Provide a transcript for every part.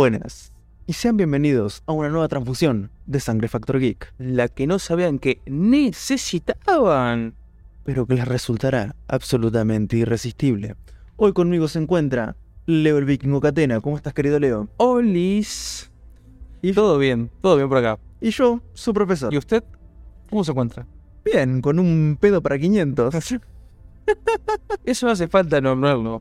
Buenas. Y sean bienvenidos a una nueva transfusión de Sangre Factor Geek, La que no sabían que necesitaban. pero que les resultará absolutamente irresistible. Hoy conmigo se encuentra Leo el Vikingo Catena. ¿Cómo estás, querido Leo? Olis. Y todo bien, todo bien por acá. Y yo, su profesor. ¿Y usted? ¿Cómo se encuentra? Bien, con un pedo para 500. Eso no hace falta nombrarlo.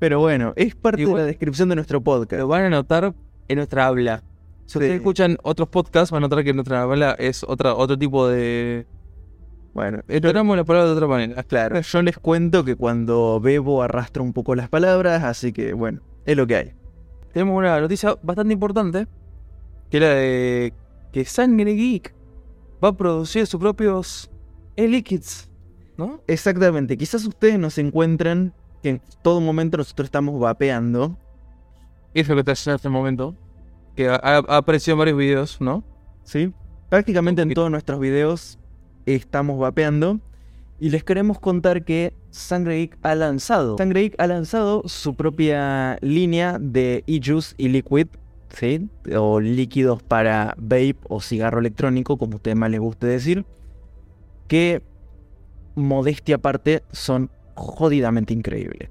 Pero bueno, es parte Igual- de la descripción de nuestro podcast. Lo van a notar en nuestra habla. Si ustedes escuchan otros podcasts, van a notar que nuestra habla es otra, otro tipo de. Bueno, Exploramos la palabra de otra manera. claro, yo les cuento que cuando bebo arrastro un poco las palabras, así que bueno, es lo que hay. Tenemos una noticia bastante importante. Que es la de que Sangre Geek va a producir sus propios e-liquids. ¿No? Exactamente, quizás ustedes nos encuentran que en todo momento nosotros estamos vapeando. Es lo que está haciendo en este momento. Que ha, ha aparecido en varios videos, ¿no? ¿sí? Prácticamente en todos nuestros videos estamos vapeando. Y les queremos contar que Sangre Geek ha lanzado. Sangre Geek ha lanzado su propia línea de e-juice y liquid, ¿sí? O líquidos para vape o cigarro electrónico, como a ustedes más les guste decir. Que, modestia aparte, son jodidamente increíbles.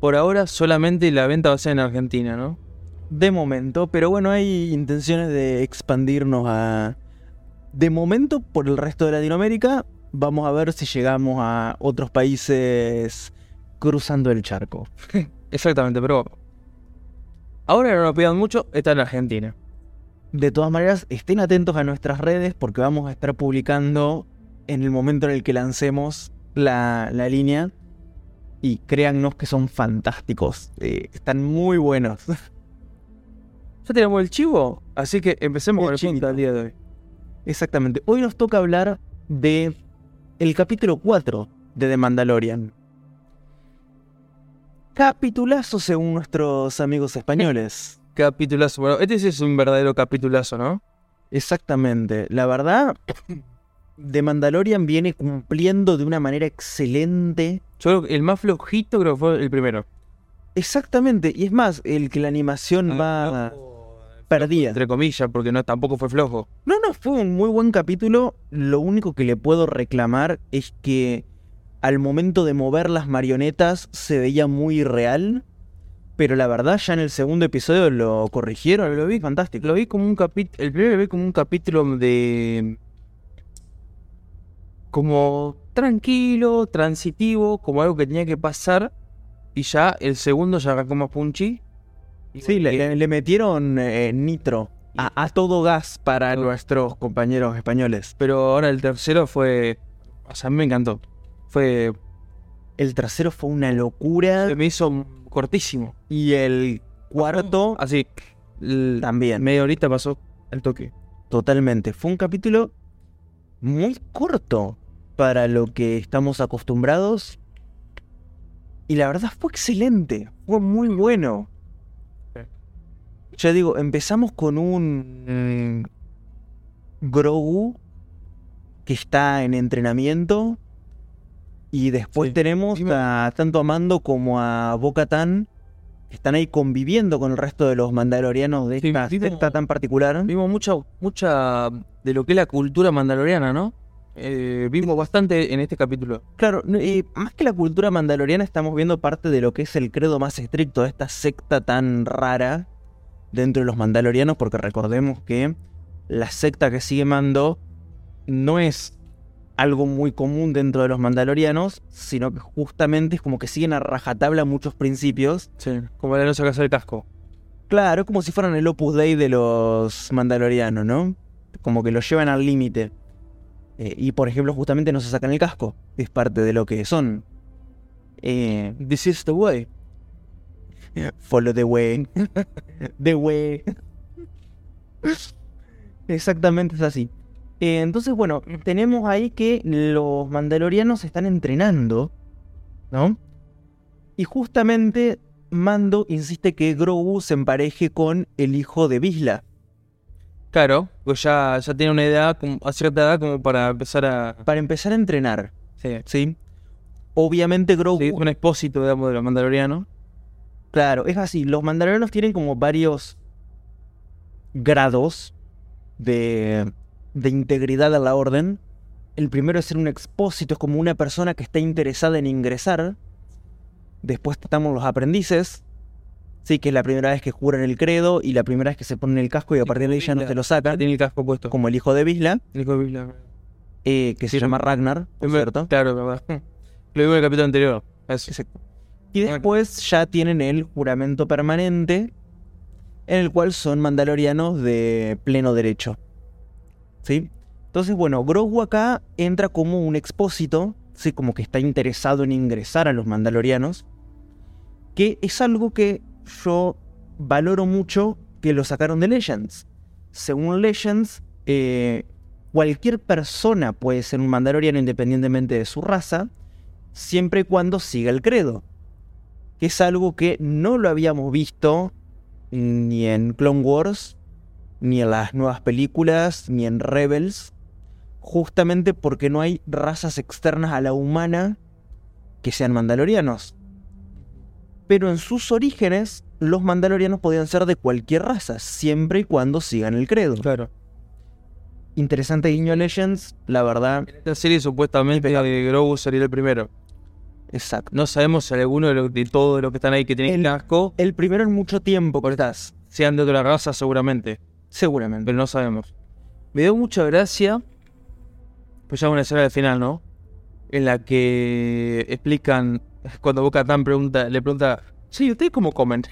Por ahora solamente la venta va a ser en Argentina, ¿no? De momento, pero bueno, hay intenciones de expandirnos a... De momento, por el resto de Latinoamérica, vamos a ver si llegamos a otros países cruzando el charco. Exactamente, pero. Ahora no nos pidan mucho, está en Argentina. De todas maneras, estén atentos a nuestras redes porque vamos a estar publicando en el momento en el que lancemos la, la línea. Y créannos que son fantásticos. eh, están muy buenos. Ya tenemos el chivo, así que empecemos El con el chivito. punto del día de hoy. Exactamente. Hoy nos toca hablar de el capítulo 4 de The Mandalorian. Capitulazo según nuestros amigos españoles. Capitulazo. Bueno, este sí es un verdadero capitulazo, ¿no? Exactamente. La verdad, The Mandalorian viene cumpliendo de una manera excelente. Yo creo que el más flojito creo que fue el primero. Exactamente. Y es más, el que la animación va perdida. Entre comillas, porque no tampoco fue flojo. No, no, fue un muy buen capítulo. Lo único que le puedo reclamar es que al momento de mover las marionetas se veía muy real. Pero la verdad, ya en el segundo episodio lo corrigieron. Lo vi fantástico. Lo vi como un capítulo. El primero lo vi como un capítulo de. Como tranquilo, transitivo, como algo que tenía que pasar. Y ya el segundo ya arrancó más punchy. Y Sí, le, bueno, le- le metieron eh, nitro a, a todo gas para Todo. nuestros compañeros españoles. Pero ahora el tercero fue. O sea, a mí me encantó. Fue. El tercero fue una locura. Se me hizo cortísimo. Y el cuarto Así. también. Media horita pasó el toque. Totalmente. Fue un capítulo muy corto para lo que estamos acostumbrados. Y la verdad fue excelente. Fue muy bueno. Ya digo, empezamos con un mm, Grogu que está en entrenamiento. Y después Sí. tenemos a, tanto a Mando como a Bo-Katan que están ahí conviviendo con el resto de los mandalorianos de Sí, esta vimos- secta tan particular. Vimos mucha, mucha de lo que es la cultura mandaloriana, ¿no? Eh, vimos bastante en este capítulo. Claro, y más que la cultura mandaloriana estamos viendo parte de lo que es el credo más estricto de esta secta tan rara dentro de los mandalorianos, porque recordemos que la secta que sigue Mando no es algo muy común dentro de los mandalorianos, sino que justamente es como que siguen a rajatabla muchos principios. Sí. Como la no sacarse el casco. Claro, es como si fueran el Opus Dei de los mandalorianos, ¿no? Como que lo llevan al límite. Eh, y por ejemplo, justamente no se sacan el casco. Es parte de lo que son. Eh, This is the way. follow the way. the way. Exactamente es así. Eh, entonces, bueno, tenemos ahí que los mandalorianos están entrenando, ¿no? Y justamente Mando insiste que Grogu se empareje con el hijo de Bisla. Claro, pues ya, ya tiene una edad, a cierta edad como para empezar a... Para empezar a entrenar, Sí. ¿sí? Obviamente Grogu... Sí, un expósito, digamos, de los mandalorianos. Claro, es así. Los mandalorianos tienen como varios grados de, de integridad a la orden. El primero es ser un expósito, es como una persona que está interesada en ingresar. Después estamos los aprendices. Sí, que es la primera vez que juran el credo y la primera vez que se ponen el casco y a partir de ahí ya no te lo sacan. Tiene el casco puesto. Como el hijo de Visla, El hijo de Visla. eh, que se llama Ragnar, por cierto. Claro, verdad. Lo digo en el capítulo anterior. Eso. Exacto. Y después ya tienen el juramento permanente, en el cual son mandalorianos de pleno derecho. Entonces, bueno, Grogu acá entra como un expósito, ¿sí? Como que está interesado en ingresar a los mandalorianos, que es algo que yo valoro mucho que lo sacaron de Legends. Según Legends, eh, cualquier persona puede ser un mandaloriano independientemente de su raza, siempre y cuando siga el credo. Que es algo que no lo habíamos visto ni en Clone Wars, ni en las nuevas películas, ni en Rebels, justamente porque no hay razas externas a la humana que sean mandalorianos. Pero en sus orígenes, los mandalorianos podían ser de cualquier raza, siempre y cuando sigan el credo. Claro. Interesante guiño Legends, la verdad. En esta serie supuestamente eh, Grogu sería el primero. Exacto. No sabemos si alguno de, lo- de todos los que están ahí que tienen El- casco El primero en mucho tiempo, estás. sean de otra raza seguramente. Seguramente. Pero no sabemos. Me dio mucha gracia. Pues ya una escena del final, ¿no? En la que explican. Cuando Boca Tan pregunta, le pregunta. Sí, ¿ustedes cómo comen?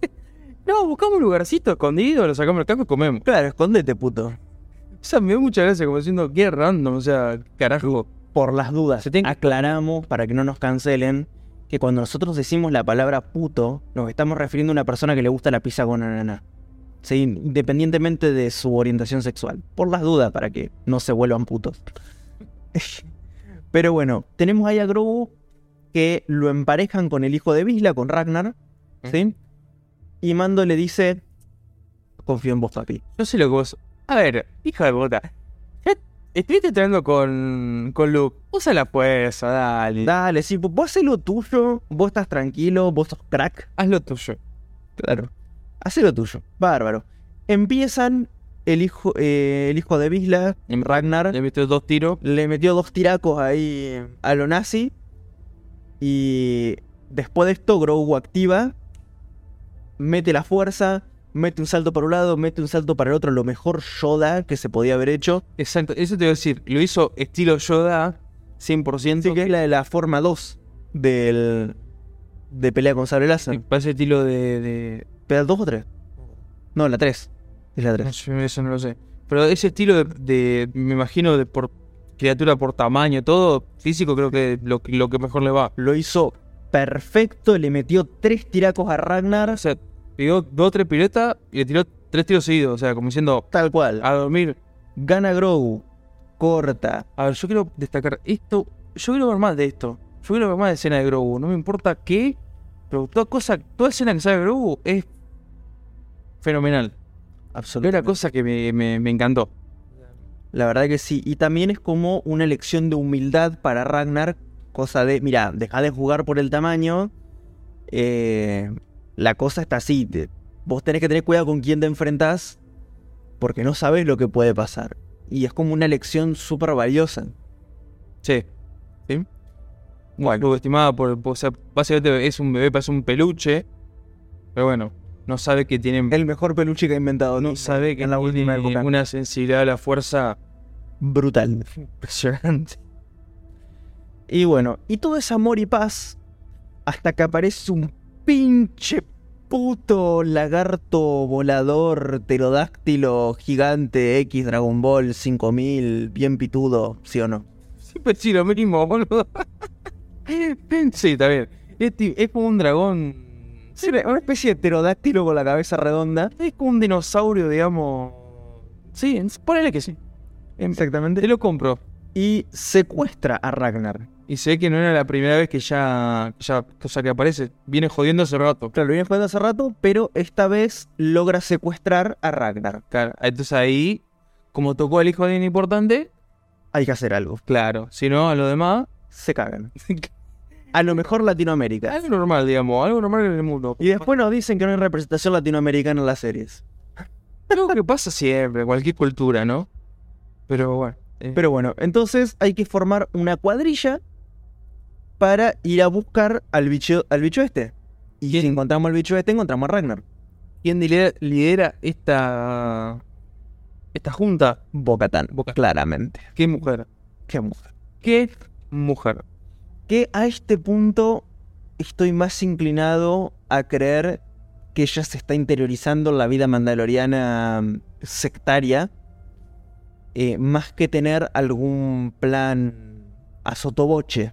no, buscamos un lugarcito escondido, lo sacamos del casco y comemos. Claro, escondete, puto. O sea, me dio mucha gracia como diciendo qué random, o sea, carajo. Por las dudas, aclaramos para que no nos cancelen que cuando nosotros decimos la palabra puto, nos estamos refiriendo a una persona que le gusta la pizza con ananá. Sí, independientemente de su orientación sexual. Por las dudas, para que no se vuelvan putos. Pero bueno, tenemos ahí a Grogu que lo emparejan con el hijo de Visla, con Ragnar. ¿Sí? Y Mando le dice: Confío en vos, papi. Yo sé lo que vos. A ver, hija de puta. Estuviste entrenando con, con Luke. Usa la fuerza, dale. Dale, sí, vos haces lo tuyo, vos estás tranquilo, vos sos crack. Haz lo tuyo. Claro. Haz lo tuyo. Bárbaro. Empiezan el hijo, eh, el hijo de Visla, Ragnar, Le metió dos tiros. le metió dos tiracos ahí a lo nazi. Y después de esto, Grogu activa, mete la fuerza, mete un salto para un lado, mete un salto para el otro, lo mejor Yoda que se podía haber hecho. Exacto, eso te iba a decir. Lo hizo estilo Yoda, 100%. Sí, que es la de la forma 2 del, de pelea con sable láser. Parece estilo de. de... ¿Pelea 2 o 3? No, la 3. Es la no 3. sé, eso no lo sé. Pero ese estilo de, de- me imagino, de por criatura por tamaño, todo físico, creo que lo, lo que mejor le va. Lo hizo perfecto, le metió tres tiracos a Ragnar. O sea, pegó dos o tres piruetas y le tiró tres tiros seguidos. O sea, como diciendo, Tal cual. a dormir. Gana Grogu. Corta. A ver, yo quiero destacar esto. Yo quiero ver más de esto. Yo quiero ver más de escena de Grogu. No me importa qué. Pero toda cosa, toda escena que sale de Grogu es fenomenal. Absolutamente. una cosa que me, me- me encantó. La verdad que sí. Y también es como una lección de humildad para Ragnar. Cosa de, mira, deja de jugar por el tamaño. Eh, la cosa está así. te- vos tenés que tener cuidado con quién te enfrentás. Porque no sabes lo que puede pasar. Y es como una lección súper valiosa. Sí. ¿Sí? Bueno, subestimada por, por- O sea, básicamente es un bebé, parece un peluche. Pero bueno, no sabe que tiene. El mejor peluche que ha inventado. no sabe que en la última época. una sensibilidad a la fuerza Brutal. impresionante. Y bueno, y todo es amor y paz hasta que aparece un pinche puto lagarto volador pterodáctilo gigante X Dragon Ball 5000 bien pitudo, ¿sí o no? Siempre sí lo mismo, boludo. sí, está bien. Es como un dragón. Sí, una especie de pterodáctilo con la cabeza redonda. Es como un dinosaurio, digamos. Sí, ponele que sí. Te Exactamente. lo compro. Y secuestra a Ragnar. Y sé que no era la primera vez que ya, ya cosa que aparece. Viene jodiendo hace rato. Claro, lo viene jugando hace rato, pero esta vez logra secuestrar a Ragnar. Claro, entonces ahí, como tocó al hijo de alguien importante, Hay que hacer algo. claro. Si no, a lo demás. Se cagan. A lo mejor Latinoamérica. Algo normal, digamos, algo normal en el mundo. Y después nos dicen que no hay representación latinoamericana en las series. Algo que pasa siempre, cualquier cultura, ¿no? Pero bueno. eh, Pero bueno, entonces hay que formar una cuadrilla para ir a buscar al bicho, al bicho este. Y ¿Quién? si encontramos al bicho este, encontramos a Ragnar. ¿Quién lidera, lidera esta, esta junta? Bocatán, claramente. ¿Qué mujer? Qué mujer. ¿Qué mujer? Que a este punto estoy más inclinado a creer que ella se está interiorizando la vida mandaloriana mm, sectaria, eh, más que tener algún plan a sotoboche.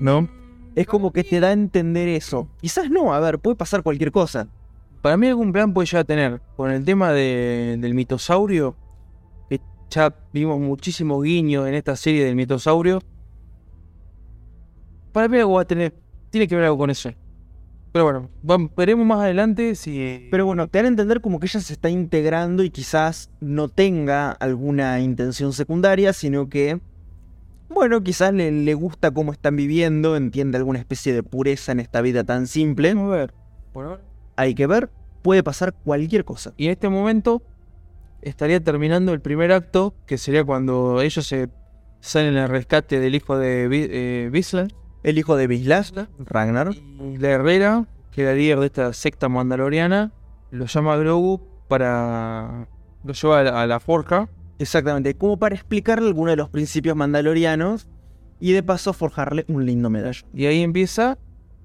¿No? Es como que te da a entender eso. Quizás no, a ver, puede pasar cualquier cosa. Para mí algún plan puede llegar a tener. Con el tema de- del mitosaurio, que ya vimos muchísimos guiños en esta serie del mitosaurio. Para mí algo va a tener. Tiene que ver algo con eso. Pero bueno, veremos más adelante si. Pero bueno, te dan a entender como que ella se está integrando y quizás no tenga alguna intención secundaria, sino que, bueno, quizás le, le gusta cómo están viviendo, entiende alguna especie de pureza en esta vida tan simple. Vamos a ver. Por ahora. Hay que ver, puede pasar cualquier cosa. Y en este momento estaría terminando el primer acto, que sería cuando ellos se salen al rescate del hijo de eh. El hijo de Vislas, Ragnar, la Herrera, que era líder de esta secta mandaloriana, lo llama a Grogu para. lo lleva a la, a la forja. exactamente, como para explicarle algunos de los principios mandalorianos y de paso forjarle un lindo medallón. Y ahí empieza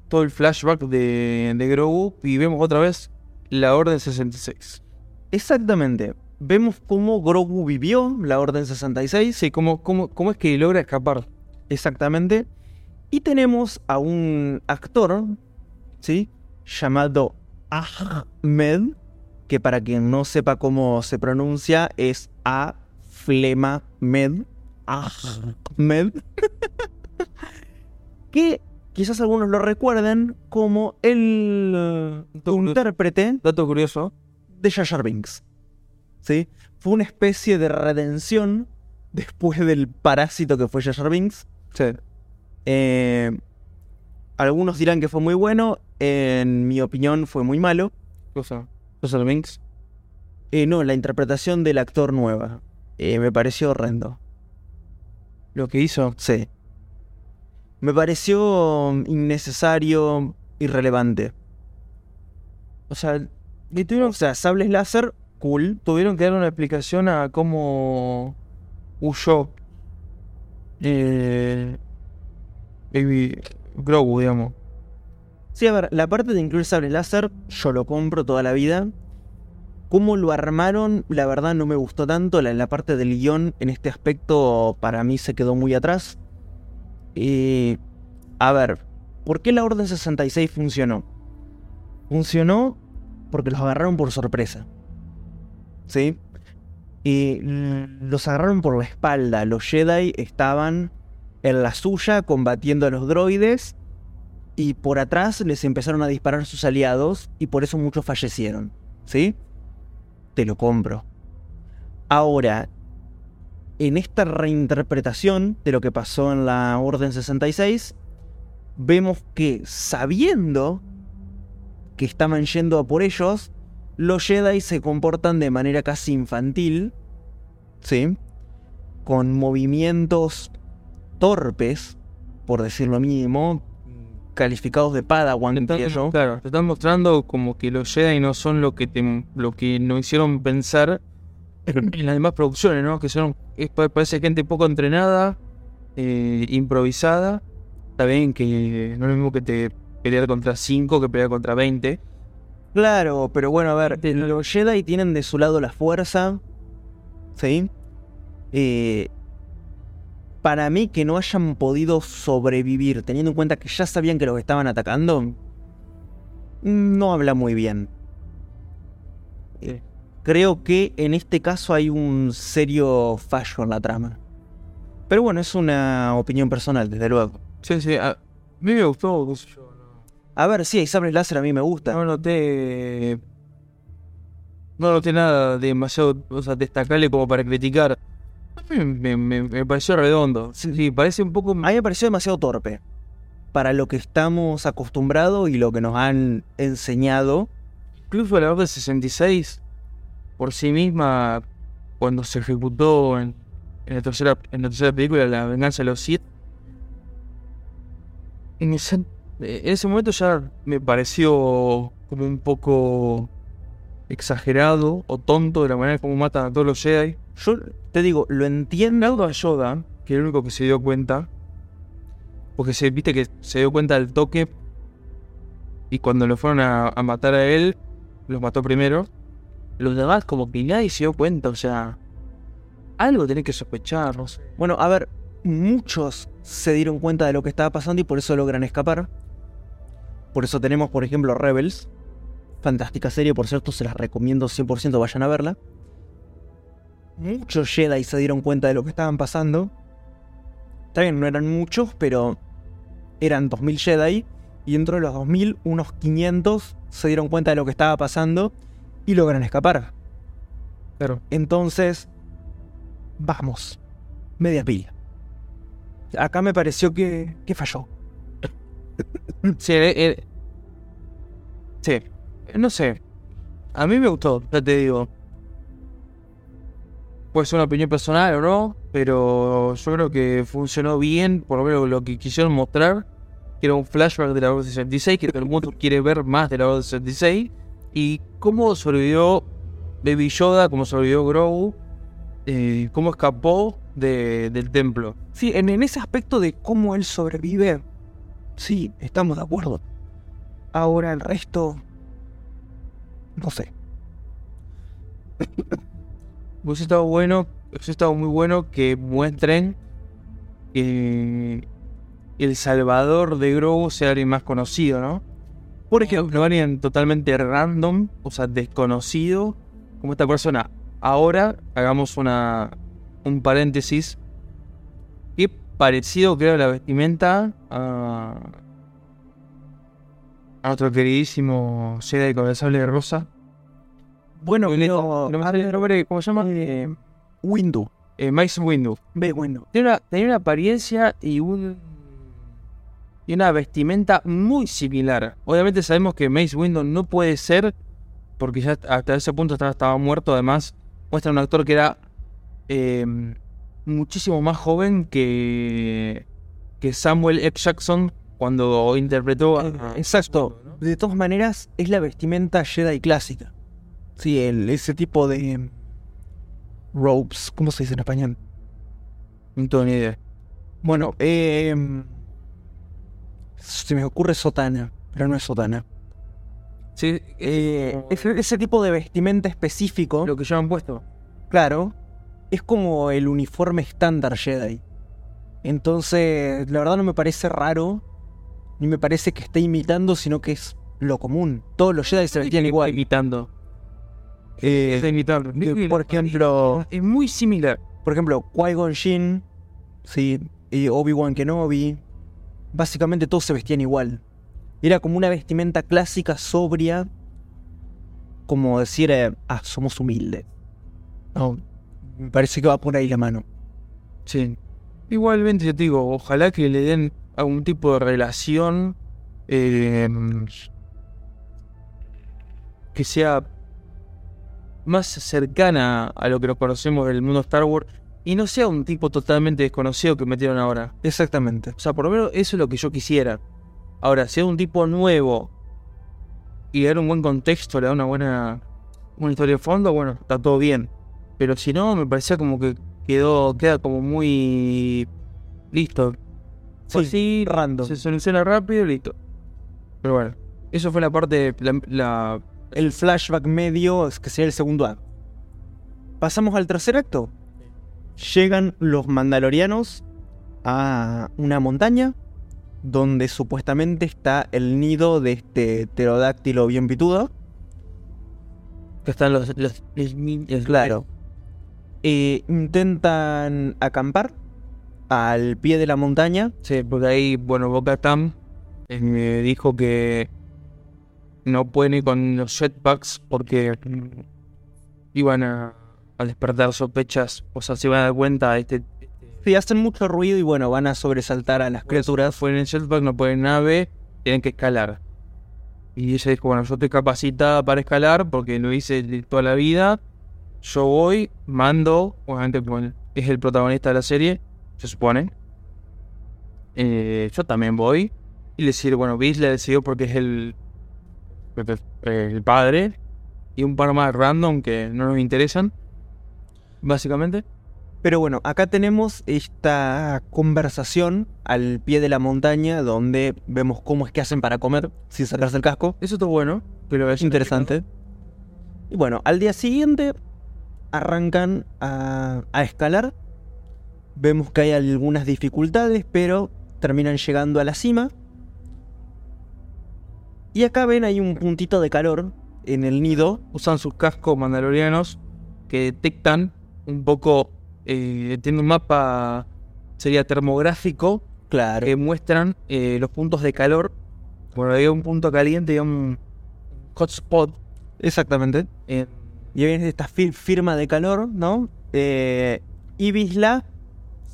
todo el flashback de, de Grogu y vemos otra vez la Orden 66. Exactamente. Vemos cómo Grogu vivió la Orden 66. Sí, ¿cómo, cómo, cómo es que logra escapar? Exactamente. Y tenemos a un actor, ¿sí? Llamado Ahmed, que para quien no sepa cómo se pronuncia es A Flema Med. Ahmed. que quizás algunos lo recuerden como el eh, intérprete Dato curioso. de Jar Binks. ¿Sí? Fue una especie de redención después del parásito que fue Jar Binks. Sí. Eh, algunos dirán que fue muy bueno, en mi opinión fue muy malo. Cosa. Cosa Binks. Eh, no, la interpretación del actor nueva. eh, me pareció horrendo. Lo que hizo. Sí. Me pareció mm, innecesario, irrelevante. O sea, le tuvieron, O sea, sables láser, cool. tuvieron que dar una explicación a cómo huyó eh, Baby Grogu, digamos. Sí, a ver, la parte de incluir sable láser, yo lo compro toda la vida. Cómo lo armaron, la verdad no me gustó tanto. La, la parte del guion en este aspecto para mí se quedó muy atrás. Y, a ver, ¿por qué la Orden 66 funcionó? Funcionó porque los agarraron por sorpresa. ¿Sí? Y los agarraron por la espalda. Los Jedi estaban en la suya combatiendo a los droides y por atrás les empezaron a disparar sus aliados y por eso muchos fallecieron. ¿Sí? Te lo compro. Ahora, en esta reinterpretación de lo que pasó en la Orden 66, vemos que sabiendo que estaban yendo a por ellos, los Jedi se comportan de manera casi infantil, ¿sí? Con movimientos torpes, por decirlo mínimo, calificados de Padawan, están- yo. Claro, te están mostrando como que los Jedi no son lo que te, lo que nos hicieron pensar en las demás producciones, ¿no? Que son, es- parece gente poco entrenada, eh, improvisada. Está bien que no es lo mismo que te pelear contra 5 que pelear contra 20. Claro, pero bueno, a ver, los Jedi tienen de su lado la fuerza, ¿sí? Eh, para mí que no hayan podido sobrevivir, teniendo en cuenta que ya sabían que los estaban atacando, no habla muy bien. Eh, Creo que en este caso hay un serio fallo en la trama. Pero bueno, es una opinión personal, desde luego. Sí, sí, a mí me gustó, qué sé yo, no- A ver, sí, sables láser, a mí me gusta. No noté. No noté nada demasiado o sea, destacable como para criticar. Me, me- me pareció redondo. Sí, sí, parece un poco. A mí me pareció demasiado torpe. para lo que estamos acostumbrados y lo que nos han enseñado. Incluso la Orden 66, por sí misma, cuando se ejecutó en, en la, tercera, en la tercera película, La venganza de los Sith, en ese, en ese momento ya me pareció como un poco exagerado o tonto de la manera como matan a todos los Jedi. Yo te digo, lo entiendo. A Yoda, que es el único que se dio cuenta, porque se viste que se dio cuenta del toque y cuando lo fueron a, a matar a él, los mató primero. Los demás como que nadie se dio cuenta, o sea, algo tenés que sospechar. Bueno, a ver, muchos se dieron cuenta de lo que estaba pasando y por eso logran escapar. Por eso tenemos, por ejemplo, Rebels. Fantástica serie, por cierto, se las recomiendo 100%, vayan a verla. Muchos Jedi se dieron cuenta de lo que estaban pasando. Está bien, no eran muchos, pero eran 2000 Jedi. Y dentro de los 2000, unos 500 se dieron cuenta de lo que estaba pasando y logran escapar. Claro. Entonces, vamos, media pila. Acá me pareció que, que falló. Sí, eh, eh, sí, no sé. A mí me gustó, ya te digo. Puede ser una opinión personal o no, pero yo creo que funcionó bien, por lo menos lo que quisieron mostrar, que era un flashback de la Orden 66, que todo el mundo quiere ver más de la Orden 66, y cómo sobrevivió Baby Yoda, cómo sobrevivió Grogu, eh, cómo escapó de- del templo. Sí, en, en ese aspecto de cómo él sobrevive, sí, estamos de acuerdo. Ahora el resto, no sé. Hubiese estado bueno, hubiese estado muy bueno que muestren que el salvador de Grogu sea alguien más conocido, ¿no? Por ejemplo, lo harían totalmente random, o sea, desconocido, como esta persona. Ahora hagamos una un paréntesis. Qué parecido creo la vestimenta a, a nuestro queridísimo Jedi con el sable rosa. Bueno, No, no me el nombre, ¿cómo se llama? eh, Windu, Eh, Mace Windu. ve Windu. Tenía una, tenía una apariencia y un. y una vestimenta muy similar. Obviamente sabemos que Mace Windu no puede ser, porque ya hasta ese punto estaba, estaba muerto. Además, muestra un actor que era eh, muchísimo más joven que. que Samuel F. Jackson cuando interpretó a. Exacto. De todas maneras, es la vestimenta Jedi clásica. Sí, el, ese tipo de robes, ¿cómo se dice en español? No tengo ni idea. Bueno, eh, se me ocurre sotana, pero no es sotana. Sí, Eh, ese, ese tipo de vestimenta específico, lo que ya han puesto. claro, es como el uniforme estándar Jedi. Entonces, la verdad no me parece raro, ni me parece que esté imitando, sino que es lo común. Todos los Jedi se vestían igual. Imitando. Eh, que, por ejemplo, Es muy similar. por ejemplo, Qui-Gon Jinn, sí, y Obi-Wan Kenobi, básicamente todos se vestían igual. Era como una vestimenta clásica, sobria, como decir, eh, ah, somos humildes. No, me parece que va por ahí la mano. Sí. Igualmente, yo te digo, ojalá que le den algún tipo de relación eh, que sea más cercana a lo que nos conocemos del mundo Star Wars y no sea un tipo totalmente desconocido que metieron ahora. Exactamente. O sea, por lo menos eso es lo que yo quisiera. Ahora, si es un tipo nuevo y dar un buen contexto, le da una buena una historia de fondo, bueno, está todo bien. Pero si no, me parecía como que quedó, queda como muy listo. Pues sí, random. se soluciona rápido y listo. Pero bueno, eso fue la parte, la, la- El flashback medio es que sería el segundo acto. Pasamos al tercer acto. Llegan los mandalorianos a una montaña donde supuestamente está el nido de este pterodáctilo bien pitudo. que están los, los, los niños. Claro. Eh, intentan acampar al pie de la montaña. Sí, porque ahí, bueno, Boca Tam me dijo que no pueden ir con los jetpacks porque iban a, a despertar sospechas, o sea, se iban a dar cuenta este, este Sí, hacen mucho ruido y bueno, van a sobresaltar a las criaturas. Fue en el jetpack, no pueden nave, tienen que escalar. Y ella dijo, bueno, yo estoy capacitada para escalar porque lo hice toda la vida. Yo voy, mando, obviamente bueno, es el protagonista de la serie, se supone. Eh, yo también voy. Y le decir, bueno, Bis le decidió porque es el, el padre. Y un par más random que no nos interesan. Básicamente. Pero bueno, acá tenemos esta conversación al pie de la montaña donde vemos cómo es que hacen para comer sin sacarse el casco. Eso está bueno, pero es interesante. Y bueno, al día siguiente arrancan a, a escalar. Vemos que hay algunas dificultades, pero terminan llegando a la cima. Y acá ven hay un puntito de calor en el nido. Usan sus cascos mandalorianos que detectan un poco eh, tiene un mapa, sería termográfico, claro. que muestran eh, los puntos de calor. Bueno, hay un punto caliente y un hotspot. Exactamente. Eh, y viene esta firma de calor, ¿no? Eh, y Bisla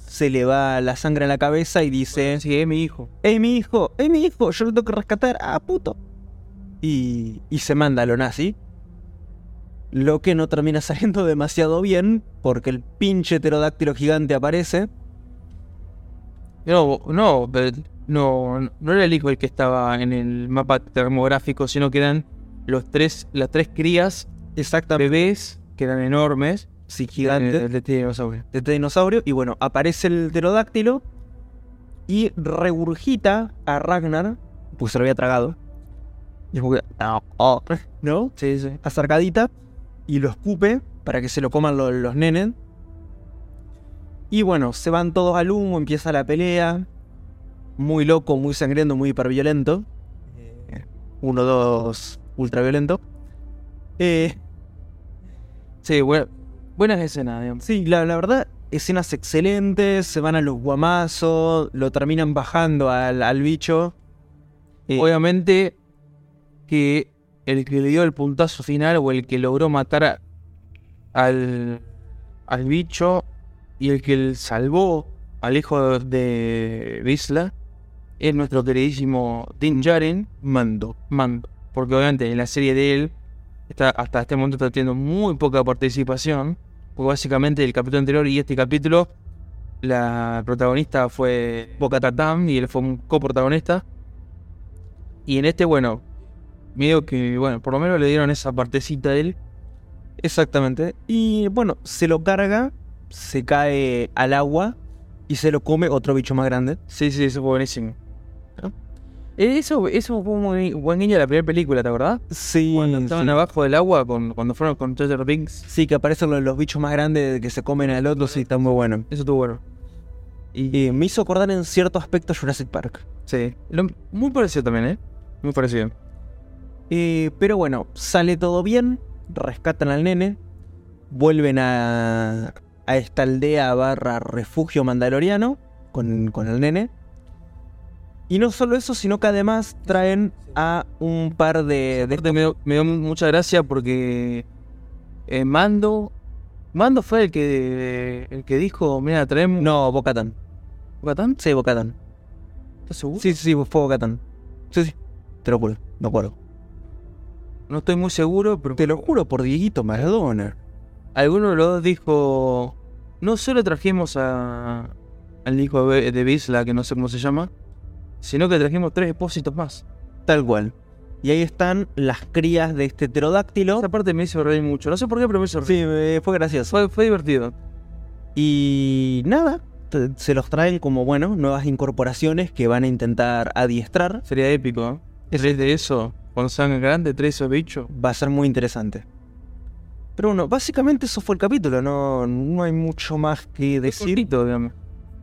se le va la sangre a la cabeza y dice: Sí, es mi hijo. ¡Es mi hijo! ¡Es mi hijo! Yo lo tengo que rescatar. ¡Ah, puto! Y, y se manda a lo nazi. Lo que no termina saliendo demasiado bien, porque el pinche pterodáctilo gigante aparece. No, no, no, no era el hijo el que estaba en el mapa termográfico, sino que eran los tres, las tres crías, exactamente, bebés, que eran enormes, sí, gigantes, de, de, dinosaurio. De dinosaurio, y bueno, aparece el pterodáctilo y regurgita a Ragnar, pues se lo había tragado. Y es como que, ¿no? Sí, sí. Acercadita y lo escupe para que se lo coman los, los nenes. Y bueno, se van todos al humo, empieza la pelea. Muy loco, muy sangriento, muy hiperviolento. Eh, uno, dos, ultraviolento. Eh, sí, bueno, buenas escenas, digamos. Sí, la, la, verdad, escenas excelentes. Se van a los guamazos, lo terminan bajando al, al bicho. Eh, Obviamente que el que le dio el puntazo final o el que logró matar al, al bicho y el que salvó al hijo de Visla es nuestro queridísimo Din Djarin Mando. Mando. Porque obviamente en la serie de él está, hasta este momento está teniendo muy poca participación. Porque básicamente el capítulo anterior y este capítulo la protagonista fue Boca Tatam y él fue un coprotagonista. Y en este, bueno, medio que, bueno, por lo menos le dieron esa partecita a él. Exactamente. Y bueno, se lo carga, se cae al agua y se lo come otro bicho más grande. Sí, sí, eso fue buenísimo. ¿No? Eso, eso fue muy buen guiño de la primera película, ¿te acordás? Sí. Cuando estaban sí. abajo del agua, con, cuando fueron con Treasure Binks. Sí, que aparecen los, los, bichos más grandes que se comen al otro, sí, está muy bueno. Eso estuvo bueno. Y, y me hizo acordar en cierto aspecto Jurassic Park. Sí, lo, muy parecido también, ¿eh? Muy parecido. Eh, pero bueno, sale todo bien, rescatan al nene, vuelven a, a esta aldea barra refugio mandaloriano con, con, el nene. Y no solo eso, sino que además traen a un par de... de... Me, dio, me, dio, mucha gracia porque eh, Mando... Mando fue el que el que dijo, mira, traemos... No, Bocatan. ¿Bocatan? Sí, Bocatan. ¿Estás seguro? Sí, sí, fue Bocatan. Sí, sí, te lo juro, no acuerdo. No estoy muy seguro, pero. Te lo juro por Dieguito Maradona. Alguno de los dos dijo. No solo trajimos a. al hijo de, Bisla, que no sé cómo se llama. Sino que trajimos tres depósitos más. Tal cual. Y ahí están las crías de este pterodáctilo. Esa parte me hizo reír mucho. No sé por qué, pero me hizo reír. Sí, eh, fue gracioso. Fue, fue divertido. Y nada, se los traen como, bueno, nuevas incorporaciones que van a intentar adiestrar. Sería épico, ¿eh? Tres de eso, con sangre grande, tres esos bichos. Va a ser muy interesante. Pero bueno, básicamente eso fue el capítulo, no, no hay mucho más que decir. Fue cortito, digamos.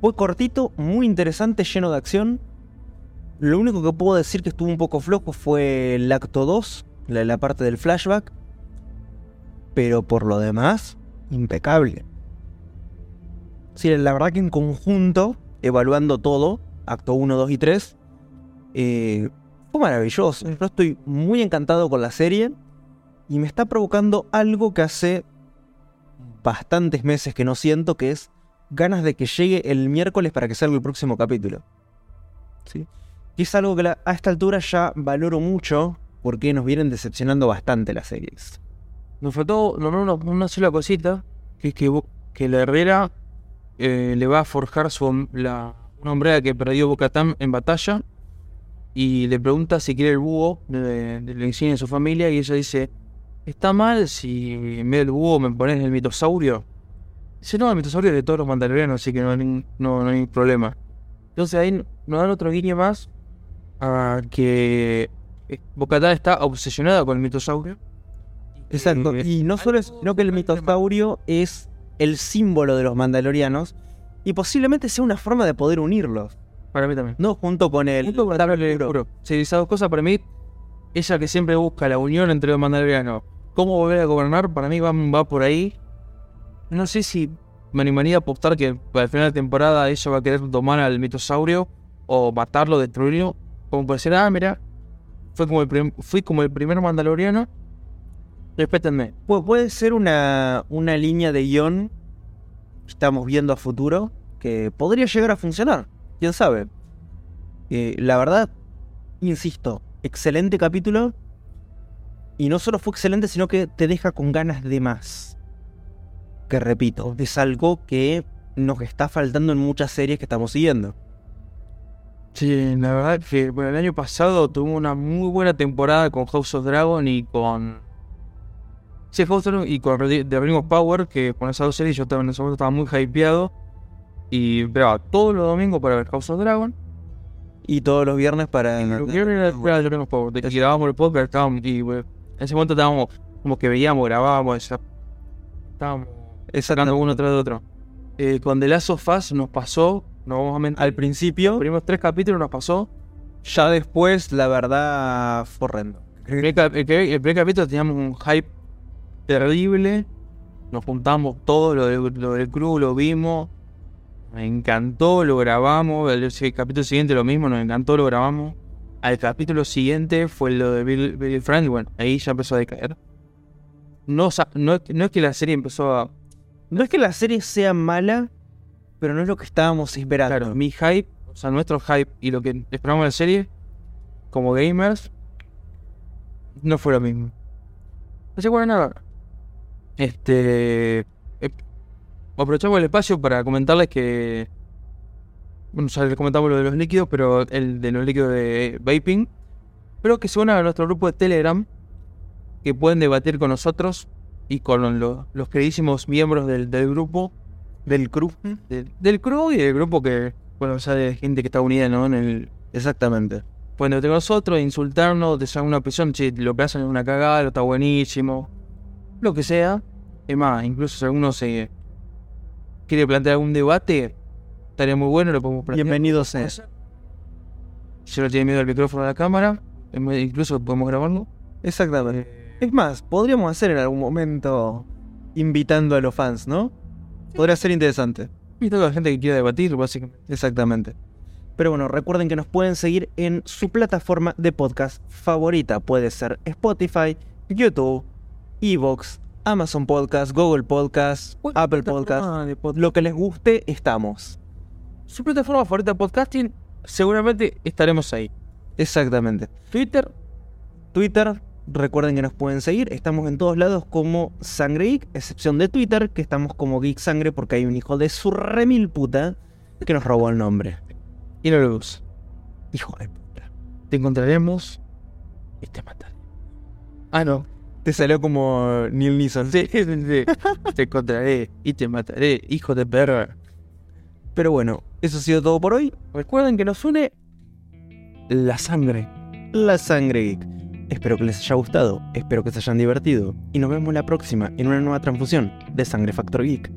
Fue cortito, muy interesante, lleno de acción. Lo único que puedo decir que estuvo un poco flojo fue el acto 2, la, la parte del flashback. Pero por lo demás, impecable. Sí, la verdad que en conjunto, evaluando todo, acto 1, 2 y 3, eh, fue maravilloso. Yo estoy muy encantado con la serie y me está provocando algo que hace bastantes meses que no siento, que es ganas de que llegue el miércoles para que salga el próximo capítulo. ¿Sí? Y es algo que a esta altura ya valoro mucho porque nos vienen decepcionando bastante las series. Nos faltó no, no, una sola cosita, que es que, que la Herrera eh, le va a forjar su, la, una hombrera que perdió Bocatán en batalla y le pregunta si quiere el búho de la insignia de su familia y ella dice, ¿está mal si en vez del búho me pones el mitosaurio? Dice, no, el mitosaurio es de todos los mandalorianos, así que no no, no hay problema. Entonces ahí nos dan otro guiño más a que eh, Bocatán está obsesionada con el mitosaurio. Exacto. Eh, Y no solo eso, sino que el mitosaurio es el símbolo de los mandalorianos y posiblemente sea una forma de poder unirlos. Para mí también. No junto con el Junto con el oscuro. Sí, esas dos cosas para mí, ella que siempre busca la unión entre los mandalorianos, cómo volver a gobernar, para mí va, va por ahí. No sé si me animaría a apostar que al final de temporada ella va a querer tomar al mitosaurio o matarlo, destruirlo, como para decir, ah, mira, fue como el fui como el primer mandaloriano, respétenme. Pu- puede ser una, una línea de guion que estamos viendo a futuro que podría llegar a funcionar. Quién sabe. Eh, la verdad, insisto, excelente capítulo. Y no solo fue excelente, sino que te deja con ganas de más. Que repito, es algo que nos está faltando en muchas series que estamos siguiendo. Sí, la verdad que bueno, el año pasado tuvimos una muy buena temporada con House of Dragon y con. Sí, House of Dragon y con The Ring of Power, que con esas dos series yo estaba, en ese momento estaba muy hypeado. Y esperaba todos los domingos para ver House of Dragon. Y todos los viernes para... Era era Power. De que grabábamos el podcast estábamos, y bueno, en ese momento estábamos como que veíamos, grabábamos, estábamos sacando uno tras de otro. Eh, con The Last of Us nos pasó, nos vamos a mentir, Al principio, los primeros tres capítulos nos pasó ya después, la verdad, fue horrendo. El el primer capítulo teníamos un hype terrible. Nos juntamos todos, lo, del- lo del crew lo vimos. Me encantó, lo grabamos. El, el capítulo siguiente lo mismo, nos encantó, lo grabamos. Al capítulo siguiente fue lo de Bill, Bill Friend, y bueno, ahí ya empezó a decaer. No, sa- no, es que- no es que la serie empezó a. No es que la serie sea mala, pero no es lo que estábamos esperando. Claro, mi hype, o sea, nuestro hype y lo que esperamos de la serie, como gamers, no fue lo mismo. Así que bueno, nada. Este. Aprovechamos el espacio para comentarles que. Bueno, ya les comentamos lo de los líquidos, pero el de los líquidos de vaping. Pero que se unan a nuestro grupo de Telegram. Que pueden debatir con nosotros y con lo- los queridísimos miembros del, del grupo Del crew. del, del crew y del grupo que, bueno, sea, de gente que está unida, ¿no? En el, Exactamente. pueden debatir con nosotros, insultarnos, desear una opción, che, lo que hacen es una cagada, lo está buenísimo, lo que sea. Es más, incluso si alguno se quiere plantear algún debate, estaría muy bueno, lo podemos plantear. Bienvenido sea. Si no tiene miedo al micrófono de la cámara, incluso podemos grabarlo. Exactamente. Es más, podríamos hacer en algún momento invitando a los fans, ¿no? Podría ser interesante. Y toda la gente que quiera debatir, básicamente. Exactamente. Pero bueno, recuerden que nos pueden seguir en su plataforma de podcast favorita. Puede ser Spotify, YouTube, Evox, Amazon Podcast, Google Podcast, Apple Podcast. Lo que les guste, estamos. Su plataforma favorita de podcasting, seguramente estaremos ahí. Exactamente. Twitter, Twitter, recuerden que nos pueden seguir. Estamos en todos lados como Sangre Geek, excepción de Twitter, que estamos como Geek Sangre porque hay un hijo de su remil puta que nos robó el nombre. y no lo usa. Hijo de puta. Te encontraremos y te mataré. Ah, no. Te salió como Neil Neeson. Sí, sí, sí. te encontraré y te mataré, hijo de perra. Pero bueno, eso ha sido todo por hoy. Recuerden que nos une la sangre. La Sangre Geek. Espero que les haya gustado, espero que se hayan divertido y nos vemos la próxima en una nueva transfusión de Sangre Factor Geek.